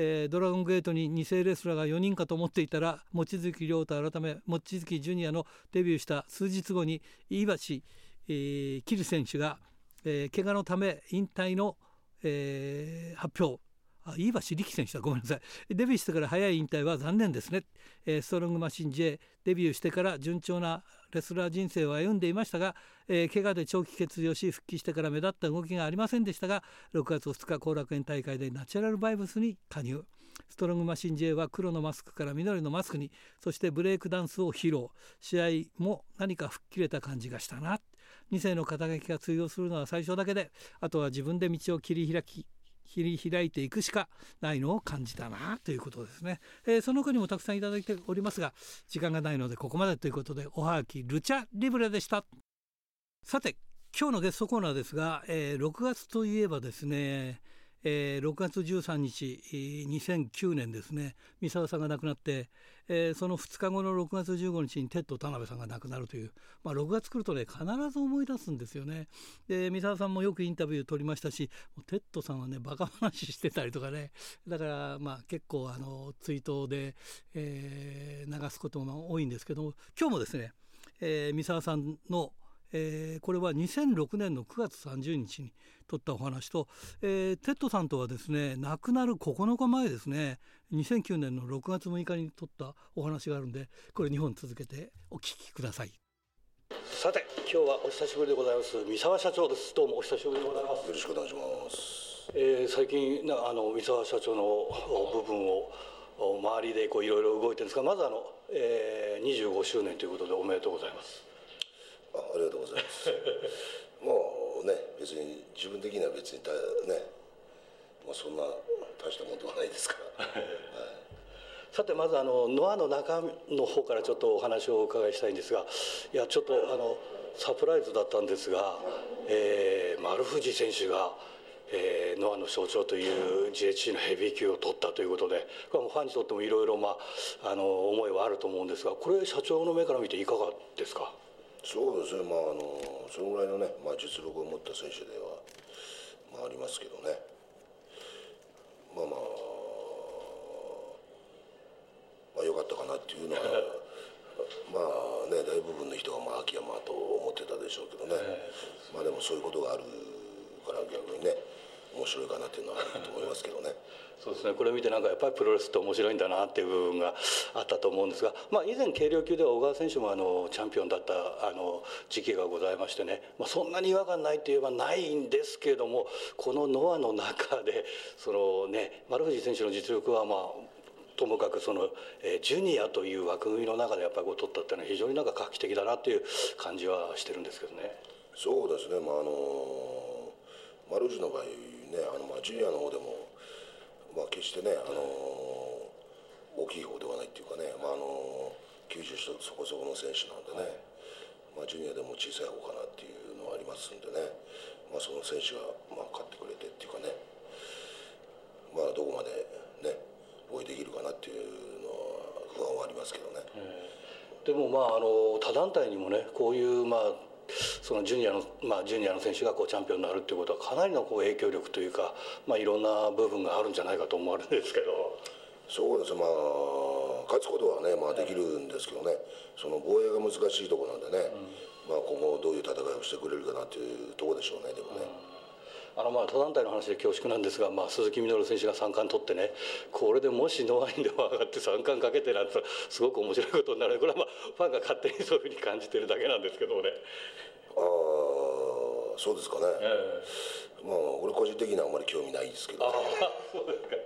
えー、ドラゴンゲートに2世レスラーが4人かと思っていたら望月亮太改め望月ジュニアのデビューした数日後に飯橋、えー、キル選手が、えー、怪我のため引退の、えー、発表。あ飯橋力選手だ。ごめんなさい。デビューしてから早い引退は残念ですね、えー、ストロングマシン J デビューしてから順調なレスラー人生を歩んでいましたが、えー、怪我で長期欠場し復帰してから目立った動きがありませんでしたが6月2日後楽園大会でナチュラルバイブスに加入。ストロングマシン J は黒のマスクから緑のマスクにそしてブレイクダンスを披露。試合も何か吹っ切れた感じがしたな。2世の肩書きが通用するのは最初だけであとは自分で道を切り開き切り開いていくしかないのを感じたなということですね、えー、その他にもたくさんいただいておりますが時間がないのでここまでということでおはがきルチャリブレでした。さて今日のゲストコーナーですが、えー、6月といえばですねえー、6月13日2009年ですね。三沢さんが亡くなって、えー、その2日後の6月15日にテッド田辺さんが亡くなるという、まあ、6月来るとね必ず思い出すんですよね。で三沢さんもよくインタビュー取りましたしテッドさんはねバカ話してたりとかね。だからまあ結構あのツイートで、えー、流すことも多いんですけども今日もですね、えー、三沢さんの「えー、これは2006年の9月30日に撮ったお話と、えー、テッドさんとはですね亡くなる9日前ですね2009年の6月6日に撮ったお話があるんでこれ2本続けてお聞きください。さて今日はお久しぶりでございます。三沢社長です。どうもお久しぶりでございます。よろしくお願いします。えー、最近あの三沢社長の部分を周りでいろいろ動いてるんですがまずあの、えー、25周年ということでおめでとうございますあありがとうございます。もうね別に自分的には別にねもうそんな大したもんではないですから、はい、さてまずあのノアの中の方からちょっとお話をお伺いしたいんですがいやちょっとあのサプライズだったんですが、えー、丸藤選手がえー、ノアの象徴という GHC のヘビー級を取ったということでこれはファンにとってもいろいろまああの思いはあると思うんですがこれ社長の目から見ていかがですか？そうですね、まあ、あのそのぐらいのね、まあ、実力を持った選手では、まあ、ありますけどね、まあまあ、まあ、よかったかなっていうのは、まあね、大部分の人が、まあ、秋山と思ってたでしょうけどね、まあ、でもそういうことがあるから逆にね、面白いかなっていうのはあると思いますけどね。そうですねこれ見てなんかやっぱりプロレスって面白いんだなっていう部分があったと思うんですが、まあ、以前軽量級では小川選手もあのチャンピオンだったあの時期がございましてね、まあ、そんなに違和感ないといえばないんですけれどもこのノアの中でその、ね、丸藤選手の実力はまあともかくその、えー、ジュニアという枠組みの中でやっぱりこう取ったっていうのは非常になんか画期的だなっていう感じはしてるんですけどね。そうですね、まああの丸藤の場合ねあの、まあ、ジュニアの方でもまあ、決してね、あの大きい方ではないっていうかね、まあ、あの90そこそこの選手なんでね、まあ、ジュニアでも小さい方かなっていうのはありますんでね、まあ、その選手がまあ勝ってくれてっていうかね、まあ、どこまでね応援できるかなっていうのは不安はありますけどね。でもまああの他団体にもねこういうまあそのジュニアの、まあ、ジュニアの選手がこうチャンピオンになるっていうことはかなりのこう影響力というか、まあ、いろんな部分があるんじゃないかと思われるんですけど。そうですまあ勝つことはね、まあ、できるんですけどね、その防衛が難しいところなんでね、うん、まあ、今後どういう戦いをしてくれるかなというところでしょうねでもね。うんあのまあ他団体の話で恐縮なんですが、まあ、鈴木みのる選手が三冠取ってねこれでもしノアインでも上がって三冠かけてなんてすごく面白いことになるこれはまあファンが勝手にそういうふうに感じてるだけなんですけどね。ああそうですかね、えー、まあ俺個人的にはあんまり興味ないですけど、ね、あそうですか。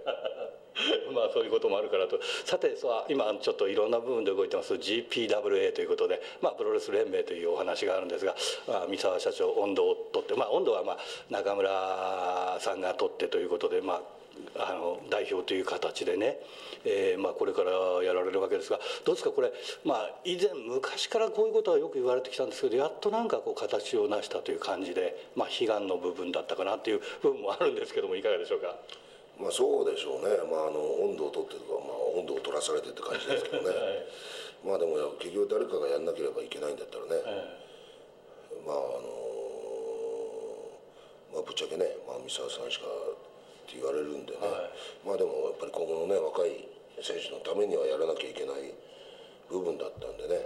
まあそういうこともあるからと。さてさ今ちょっといろんな部分で動いてます。GPWA ということで、まあ、プロレス連盟というお話があるんですが、まあ、三沢社長温度を取ってまあ温度はまあ中村さんが取ってということでまああの代表という形でね、えーまあ、これからやられるわけですがどうですかこれ、まあ、以前昔からこういうことはよく言われてきたんですけどやっとなんかこう形を成したという感じで、まあ、悲願の部分だったかなという部分もあるんですけどもいかがでしょうか？まあそうでしょうね、まあ、あの温度を取ってとか、まあ、温度を取らされてって感じですけどね、はい、まあでも結局誰かがやんなければいけないんだったらね、はい、まああのまあぶっちゃけね、まあ、三沢さんしかって言われるんでね、はい、まあでもやっぱり今後のね若い選手のためにはやらなきゃいけない部分だったんでね、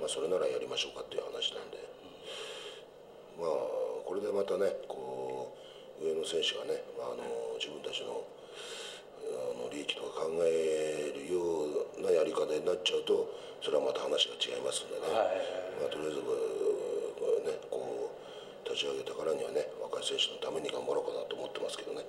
まあそれならやりましょうかっていう話なんで、まあこれでまたねこう上の選手がね、まあ、あの自分たちのあの利益とか考えるようなやり方になっちゃうとそれはまた話が違いますんでね、はい、まあ、とりあえずねこう立ち上げたからにはね若い選手のために頑張ろうかなと思ってますけどね。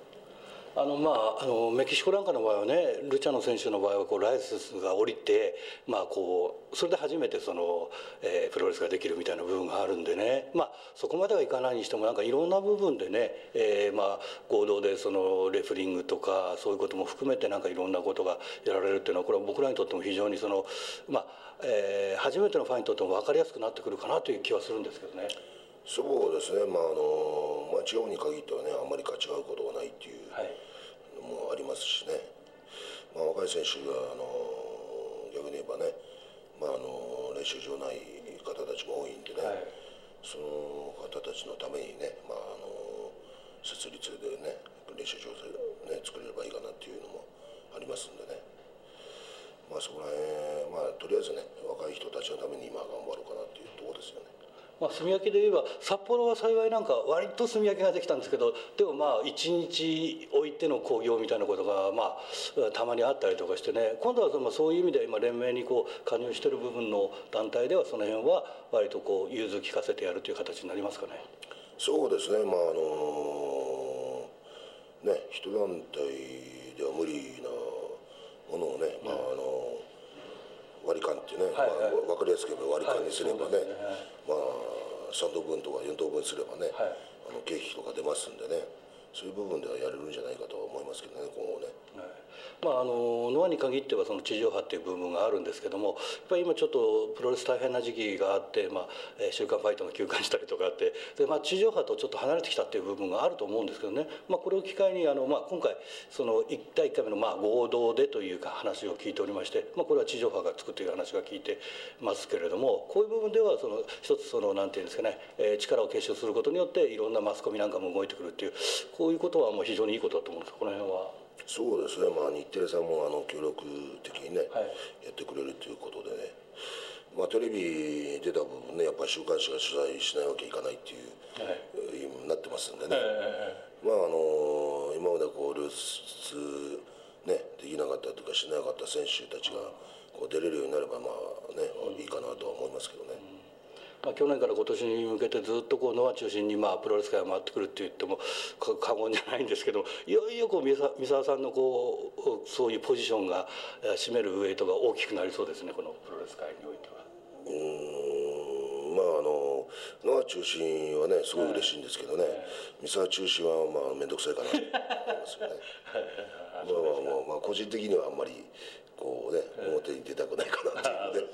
あのまあ、あのメキシコなんかの場合はねルチャノ選手の場合はこうライセンスが降りて、まあ、こうそれで初めてその、えー、プロレスができるみたいな部分があるんでね、まあ、そこまではいかないにしてもなんかいろんな部分でね、えー、まあ合同でそのレフリングとかそういうことも含めてなんかいろんなことがやられるっていうのはこれは僕らにとっても非常にその、まあえー、初めてのファンにとっても分かりやすくなってくるかなという気はするんですけどね。そうですね、まああのまあ、地方に限ってはねあんまり勝ち合うことがないっていうのもありますしね、まあ、若い選手が、あの逆に言えばね、まあ、あの練習場ない方たちも多いんでね、はい、その方たちのためにね、まあ、あの設立でね練習場で、ね、作れればいいかなっていうのもありますんでね。まあそこら辺、まあとりあえずね若い人たちのために今頑張ろうかなっていうところですよね。まあ、炭焼きで言えば札幌は幸いなんか割と炭焼きができたんですけどでもまあ一日置いての興行みたいなことがまあたまにあったりとかしてね。今度はそのそういう意味で今連盟にこう加入してる部分の団体ではその辺は割とこう融通聞かせてやるという形になりますかね。そうですね。まああのね一団体では無理なものをね、まああの割り勘ってね、はいはい、まあ、分かりやすく言えば割り勘にすればね。はいね、まあ3等分とか4等分すればね、はい、あの経費とか出ますんでねそういう部分ではやれるんじゃないかと思いますけどね今後ね。まあ、あのノアに限ってはその地上波っていう部分があるんですけどもやっぱり今ちょっとプロレス大変な時期があって、まあ週刊ファイトの休館したりとかあってで、まあ、地上波とちょっと離れてきたっていう部分があると思うんですけどね、まあ、これを機会にあの、まあ、今回その1第1回目のまあ合同でというか話を聞いておりまして、まあ、これは地上波がつくという話が聞いてますけれどもこういう部分ではその一つそのなんていうんですかね、えー、力を結集することによっていろんなマスコミなんかも動いてくるっていうこういうことはもう非常にいいことだと思うんですこの辺は。そうですね、まあ、日テレさんもあの協力的にね、はい、やってくれるということでね、まあ、テレビ出た部分ね、やっぱり週刊誌が取材しないわけいかないっていう、はい、今なってますんでね、まああの今までこう流出、ね、できなかったとかしなかった選手たちがこう出れるようになれば、まあね、いいかなとは思いますけどね。まあ、去年から今年に向けてずっとこうノア中心にまあプロレス界が回ってくるって言っても過言じゃないんですけどいよいよこう三沢さんのこうそういうポジションが占めるウエイトが大きくなりそうですねこのプロレス界においては。うんまああのノア中心はねすごい嬉しいんですけどね、三沢中心はまあ面倒くさいかなと思いますよね。まあまあまあ個人的にはあんまりこうね表に出たくないかなっていうね。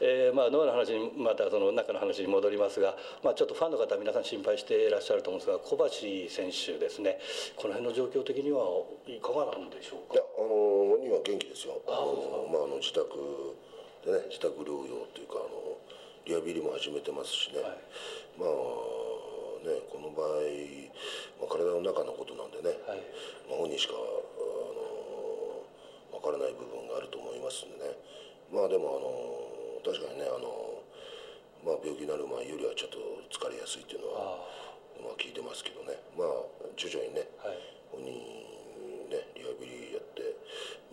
えー、まあ脳の話にまたその中の話に戻りますが、まあ、ちょっとファンの方皆さん心配していらっしゃると思うんですが小橋選手ですね。この辺の状況的にはいかがなんでしょうか？いやあの本人は元気ですよ。あの、まあ、あの自宅でね自宅療養というかあのリハビリも始めてますしね、はい、まあねこの場合、まあ、体の中のことなんでね、はい、まあ、本人しかわからない部分があると思いますんでね。まあでもあの確かにねあの、まあ、病気になる前よりはちょっと疲れやすいっていうのはまあ、聞いてますけどね。まあ徐々にね、はい、本人ねリハビリやって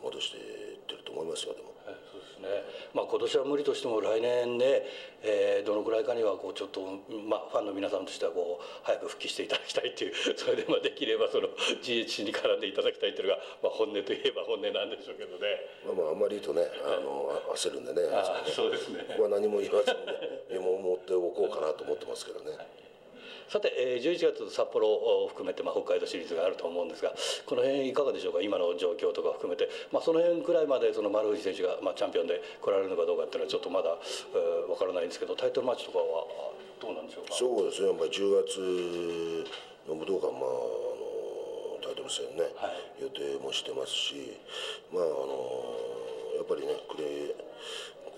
戻していってると思いますよでも。はい、そうですねまあ、今年は無理としても来年ね、えー、どのくらいかにはこうちょっと、まあ、ファンの皆さんとしてはこう早く復帰していただきたいっていう それでまあできればその GHC に絡んでいただきたいっていうのが、まあ、本音といえば本音なんでしょうけどね。まあまああんまり言うとねあの焦るんでねあそうですねここは何も言わずにねメモを持っておこうかなと思ってますけどね。さて、えー、11月札幌を含めて、まあ、北海道シリーズがあると思うんですがこの辺いかがでしょうか？今の状況とか含めて、まあ、その辺くらいまでその丸藤選手が、まあ、チャンピオンで来られるのかどうかっていうのはちょっとまだわ、えー、からないんですけどタイトルマッチとかはどうなんでしょうか？そうですね、まあ、10月の武道館、まあ、あのタイトル戦ね、はい、予定もしてますし、まあ、あのやっぱりねクレ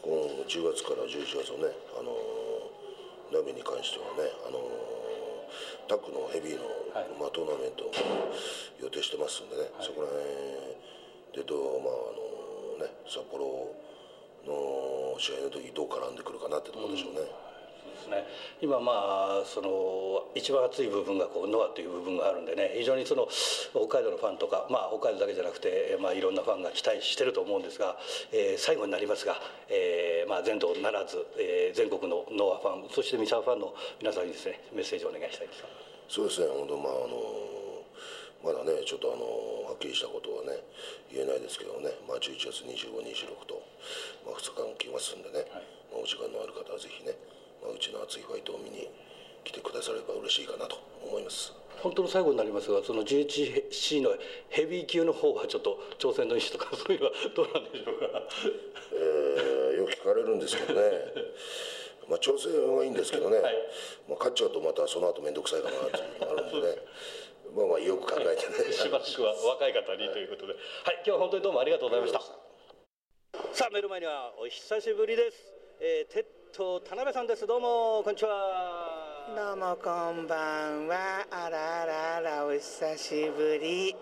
今10月から11月のね、あの鍋に関してはね、あのタックのヘビーの、まあ、トーナメントも予定してますんでね、はい、そこら辺でどう、まああのね、札幌の試合の時どう絡んでくるかなってところでしょうね。うんですね。今まあその一番熱い部分がこうノアという部分があるんでね非常にその北海道のファンとか、まあ、北海道だけじゃなくて、まあ、いろんなファンが期待してると思うんですが、えー、最後になりますが、えーまあ、全道ならず、えー、全国のノアファンそして三沢ファンの皆さんにですねメッセージをお願いしたいです。そうですね。本当まああのまだねちょっとあのはっきりしたことはね言えないですけどね、まあ、11月2526と、まあ、2日間来ますんでね、はい、まあ、お時間のある方はぜひねまあ、うちの熱いファイトを見に来てくだされば嬉しいかなと思います。本当の最後になりますがその GHC のヘビー級の方はちょっと挑戦の意思とかそういうのはどうなんでしょうか、えー、よく聞かれるんですけどね。まあ挑戦はいいんですけどね、はい、まあ、勝っちゃうとまたその後面倒くさいかなっていうのがあるんで。ね まあまあよく考えてね。しばしくは若い方にということで、はい、はい、今日は本当にどうもありがとうございました。さあ目の前にはお久しぶりです、えーと田辺さんですどうもこんにちはどうもこんばんはあらあらあらお久しぶり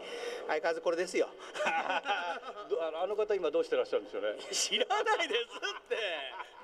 相変わらずこれですよ。あの方今どうしてらっしゃるんでしょうね？知らないですって。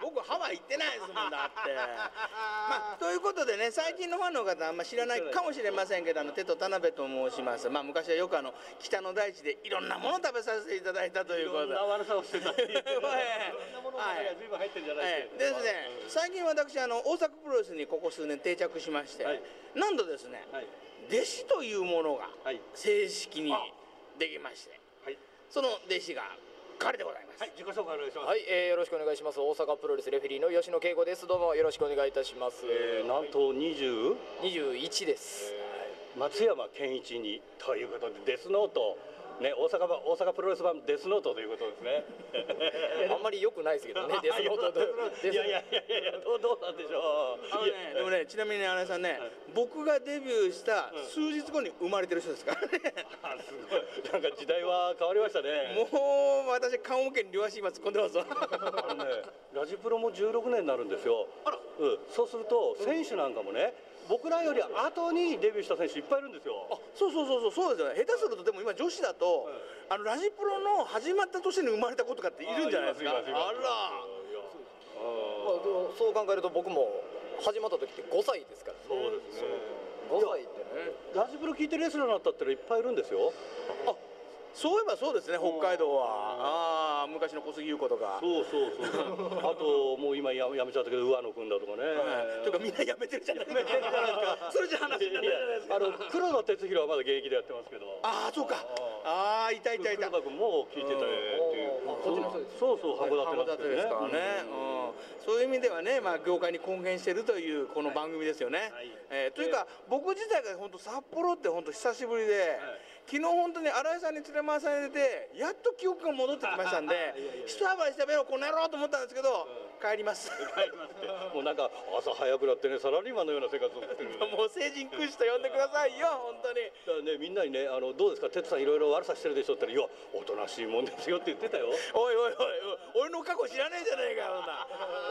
僕ハワイ行ってないですもんだって。まあということでね最近のファンの方あんま知らないかもしれませんけどあの手と田辺と申します。まあ昔はよくあの北の大地でいろんなもの食べさせていただいたということで。いろんな悪さをしてたっていう。いろんなものが随分入ってるんじゃないですか、ですね。最近私あの大阪プロレスにここ数年定着しまして、はい、何度ですね、はい、弟子というものが正式にできまして、はい、その弟子が彼でございます。はい、自己紹介お願いします。はい、えー、よろしくお願いします。大阪プロレスレフェリーの吉野圭吾です。どうもよろしくお願いいたします。えー、なんと二十？二十一です、えー。松山健一にということでデスノート。ね、大阪大阪プロレス版デスノートということですね。あんまり良くないですけどね、デスノートいやいやいやいやどうどうなんでしょう。あのね、でもねちなみに新井さんね、はい、僕がデビューした数日後に生まれてる人ですからね。あすごい。なんか時代は変わりましたね。もう私棺桶に両足今突っ込んでますわ。あのね、ラジプロも16年になるんですよ。あら、うん、そうすると選手なんかもね。僕らより後にデビューした選手いっぱいいるんですよ。あそうそうそうそうそうですよね下手するとでも今女子だと、あのラジプロの始まった年に生まれた子とかっているんじゃないですか。あら。まあ、そう考えると僕も始まった時って5歳ですから、ね、そうですね。5歳ってね。ラジプロ聞いてレスラーになったっていっぱいいるんですよ。あそういえばそうですね北海道は。ああ昔の小杉優子とか。そうそうそう あともう今ややめちゃったけど上野君だとかね、はい、というかみんなやめてるじゃないですか。それじゃ話にならない。ですかあの黒田哲弘はまだ現役でやってますけど。ああそうか。ああいたいたいた。黒田君も聞いてたっていう。そうそう函館ですからね、うん、そういう意味ではね、まあ、業界に貢献してるというこの番組ですよね、はい、えー、というか僕自体が本当札幌って本当久しぶりで、はい昨日本当に新井さんに連れ回されてやっと記憶が戻ってきましたんで 一暴れしてべろこの野郎と思ったんですけど、うん、帰ります。帰りますもうなんか 朝早くなってねサラリーマンのような生活を送ってる。もう成人君子と呼んでくださいよ本当に。だからねみんなにねあのどうですか？哲さんいろいろ悪さしてるでしょって言ったらいやおとなしいもんですよって言ってたよ。おいおいおい俺の過去知らねえじゃねえかよ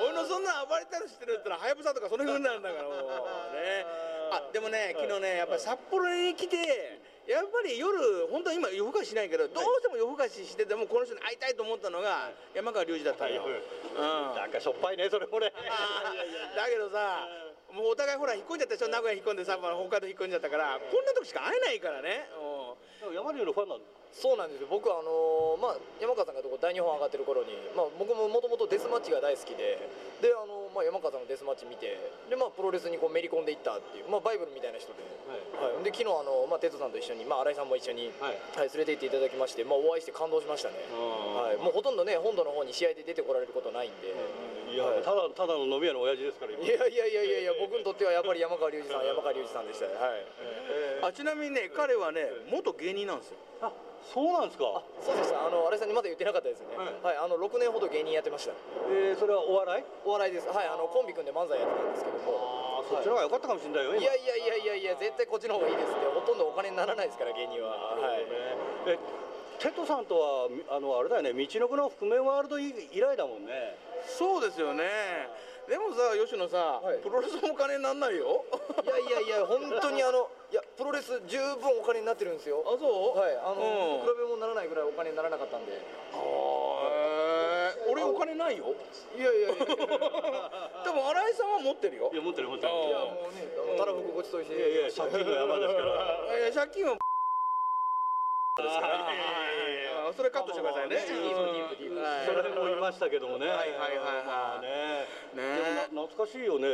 俺のそんな暴れたりしてるってのははやぶさとかその風になるんだからもう。ね。あでもね昨日ねやっぱり札幌に来てやっぱり夜本当は今夜更かししないけどどうしても夜更かししててもこの人に会いたいと思ったのが山川隆二だったよ、うん、なんかしょっぱいねそれもね。だけどさもうお互いほら引っ込んじゃったでしょ名古屋引っ込んでさ北海道引っ込んじゃったからこんな時しか会えないからね。山流のファンなんそうなんですよ。僕はあのーまあ、山川さんが大日本上がってる頃に、まあ、僕ももともとデスマッチが大好きでで、あのーまあ、山川さんのデスマッチ見てで、まあ、プロレスにこうめり込んでいったっていう、まあ、バイブルみたいな人で,、はい。で昨日あの、まあ、テトさんと一緒に、まあ、新井さんも一緒に、はい。はい、連れて行っていただきまして、まあ、お会いして感動しましたね、はい、もうほとんどね本土の方に試合で出てこられることないんで。いや、ただただの飲み屋の親父ですから今。いやいやいやいやいや僕にとってはやっぱり山川隆二さん山川隆二さんでしたよ。はい、あちなみにね彼はね元芸人なんですよ。あそうなんですか。そうです。あの新井さんにまだ言ってなかったですね。はい、あの6年ほど芸人やってました。えー、それはお笑い？お笑いです。はい。あのコンビ組んで漫才やってたんですけども。あそっちの方が良かったかもしれないよ今。いやいやいやいやいや絶対こっちの方がいいです。ってほとんどお金にならないですから芸人は。はい。えテトさんとはみあのあれだよね。道のくの覆面ワールド以以来だもんねそうですよね。でもさ吉野さ、はい。プロレスもお金になんないよ。いやいやいや本当にあのいやプロレス十分お金になってるんですよ。あそう？はいあの、うん。比べ物にならないぐらいお金にならなかったんで。あー。俺お金ないよ。いやいやいや。いやでも新井さんは持ってるよ。いや持ってる持ってる。いやもうねたらふくごちそうしていやいや借金の山ですから。えー借金はですから。いやいやいやそれカットしてくださいね。ディープディープディープはい。それも言いましたけどもね。はいはいはいはい。まあね。ね。で懐かしいよね、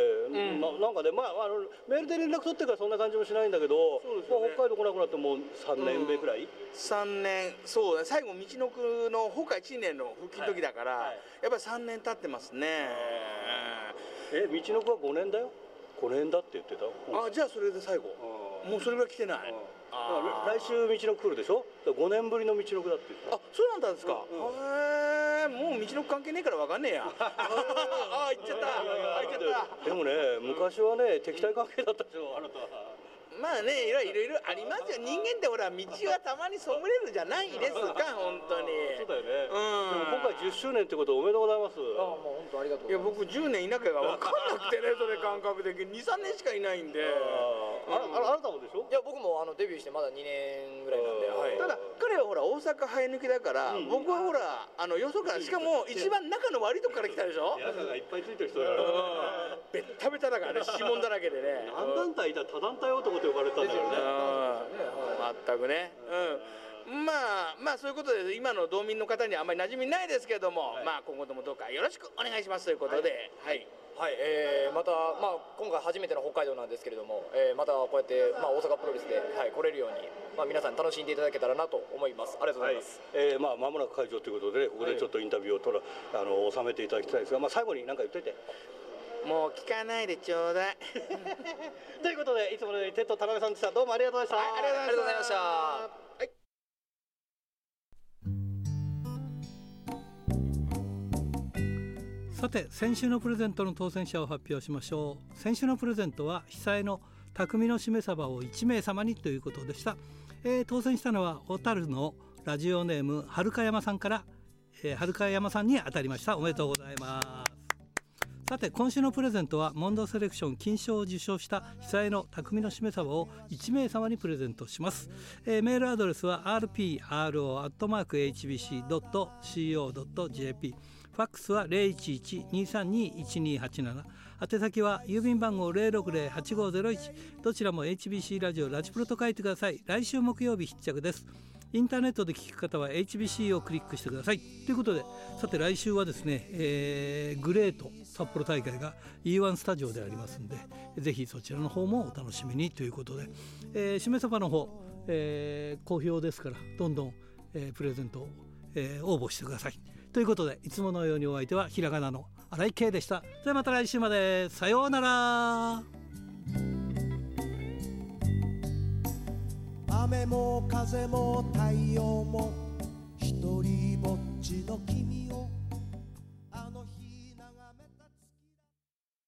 ん。ななんかね、まあ、あのメールで連絡取ってからそんな感じもしないんだけど、そうですよね。まあ、北海道来なくなってもう3年目くらい、3年。そうだ最後道のくの北海1年の復帰の時だから、はい。はいやっぱり3年経ってますね。え道のくは5年だよ？5年だって言ってた、うんあじゃあそれで最後。うん。もうそれぐらい来てない来週道のく来るでしょ？5年ぶりの道のくだってあそうなんですか、うんへえもう道のく関係ねえからわかんねえや。ああ行っちゃった。あ行っちゃった。でもね昔はね敵対関係だったでしょあなたまあねいろいろいろありますよ。人間ってほら道はたまにそぐれるじゃないですか。本当に。そうだよね、うん。でも今回10周年ってことおめでとうございます。あもう本当ありがとういや僕10年いなきゃが分かんなくてねそれ感覚的に。23年しかいないんで。ああああなたもでしょ？いや僕もあのデビューしてまだ2年ぐらいなんで、うんはい、ただ彼はほら大阪生え抜きだから、うん。僕はほらあのよそからしかも一番仲の悪いとこから来たでしょ？やがいっぱいついてる人だからうん。ベッタベタだからね指紋だらけでね。何団体いたら多団体男って呼ばれたんだよね。全くね、うん、まあまあそういうことで今の道民の方にはあんまり馴染みないですけども、はい。まあ今後ともどうかよろしくお願いしますということで、はい。はい、えーまた、まあ、今回初めての北海道なんですけれども、えーまたこうやって、まあ、大阪プロレスで、はい、来れるように、まあ、皆さん楽しんでいただけたらなと思います。ありがとうございます、えーまあ間もなく会場ということで、ね、ここでちょっとインタビューを取ら、あの収めていただきたいですが、まあ最後に何か言っといて。もう聞かないでちょうだい。ということでいつものようにテッド田辺さんでした。どうもありがとうございました。はいありがとうございました。はい。さて先週のプレゼントの当選者を発表しましょう。先週のプレゼントは被災の匠のしめ鯖を1名様にということでした、えー当選したのは小樽のラジオネームはるか山さんから、えー、はるか山さんに当たりました。おめでとうございますさて今週のプレゼントはモンドセレクション金賞を受賞した被災の匠のしめ鯖を1名様にプレゼントします、えーメールアドレスは rpro.hbc.co.jp ファックスは011-232-1287宛先は郵便番号060-8501どちらも HBC ラジオラジプロと書いてください。来週木曜日必着です。インターネットで聞く方は HBC をクリックしてください。ということでさて来週はですね、えーグレート札幌大会が E1 スタジオでありますんでぜひそちらの方もお楽しみに。ということで、えー、しめ鯖の方、えー好評ですからどんどん、えープレゼントを、えー応募してください。ということでいつものようにお相手はひらがなの新井圭でした。ではまた来週まで。さようなら。雨も風も太陽も一人ぼっちの君を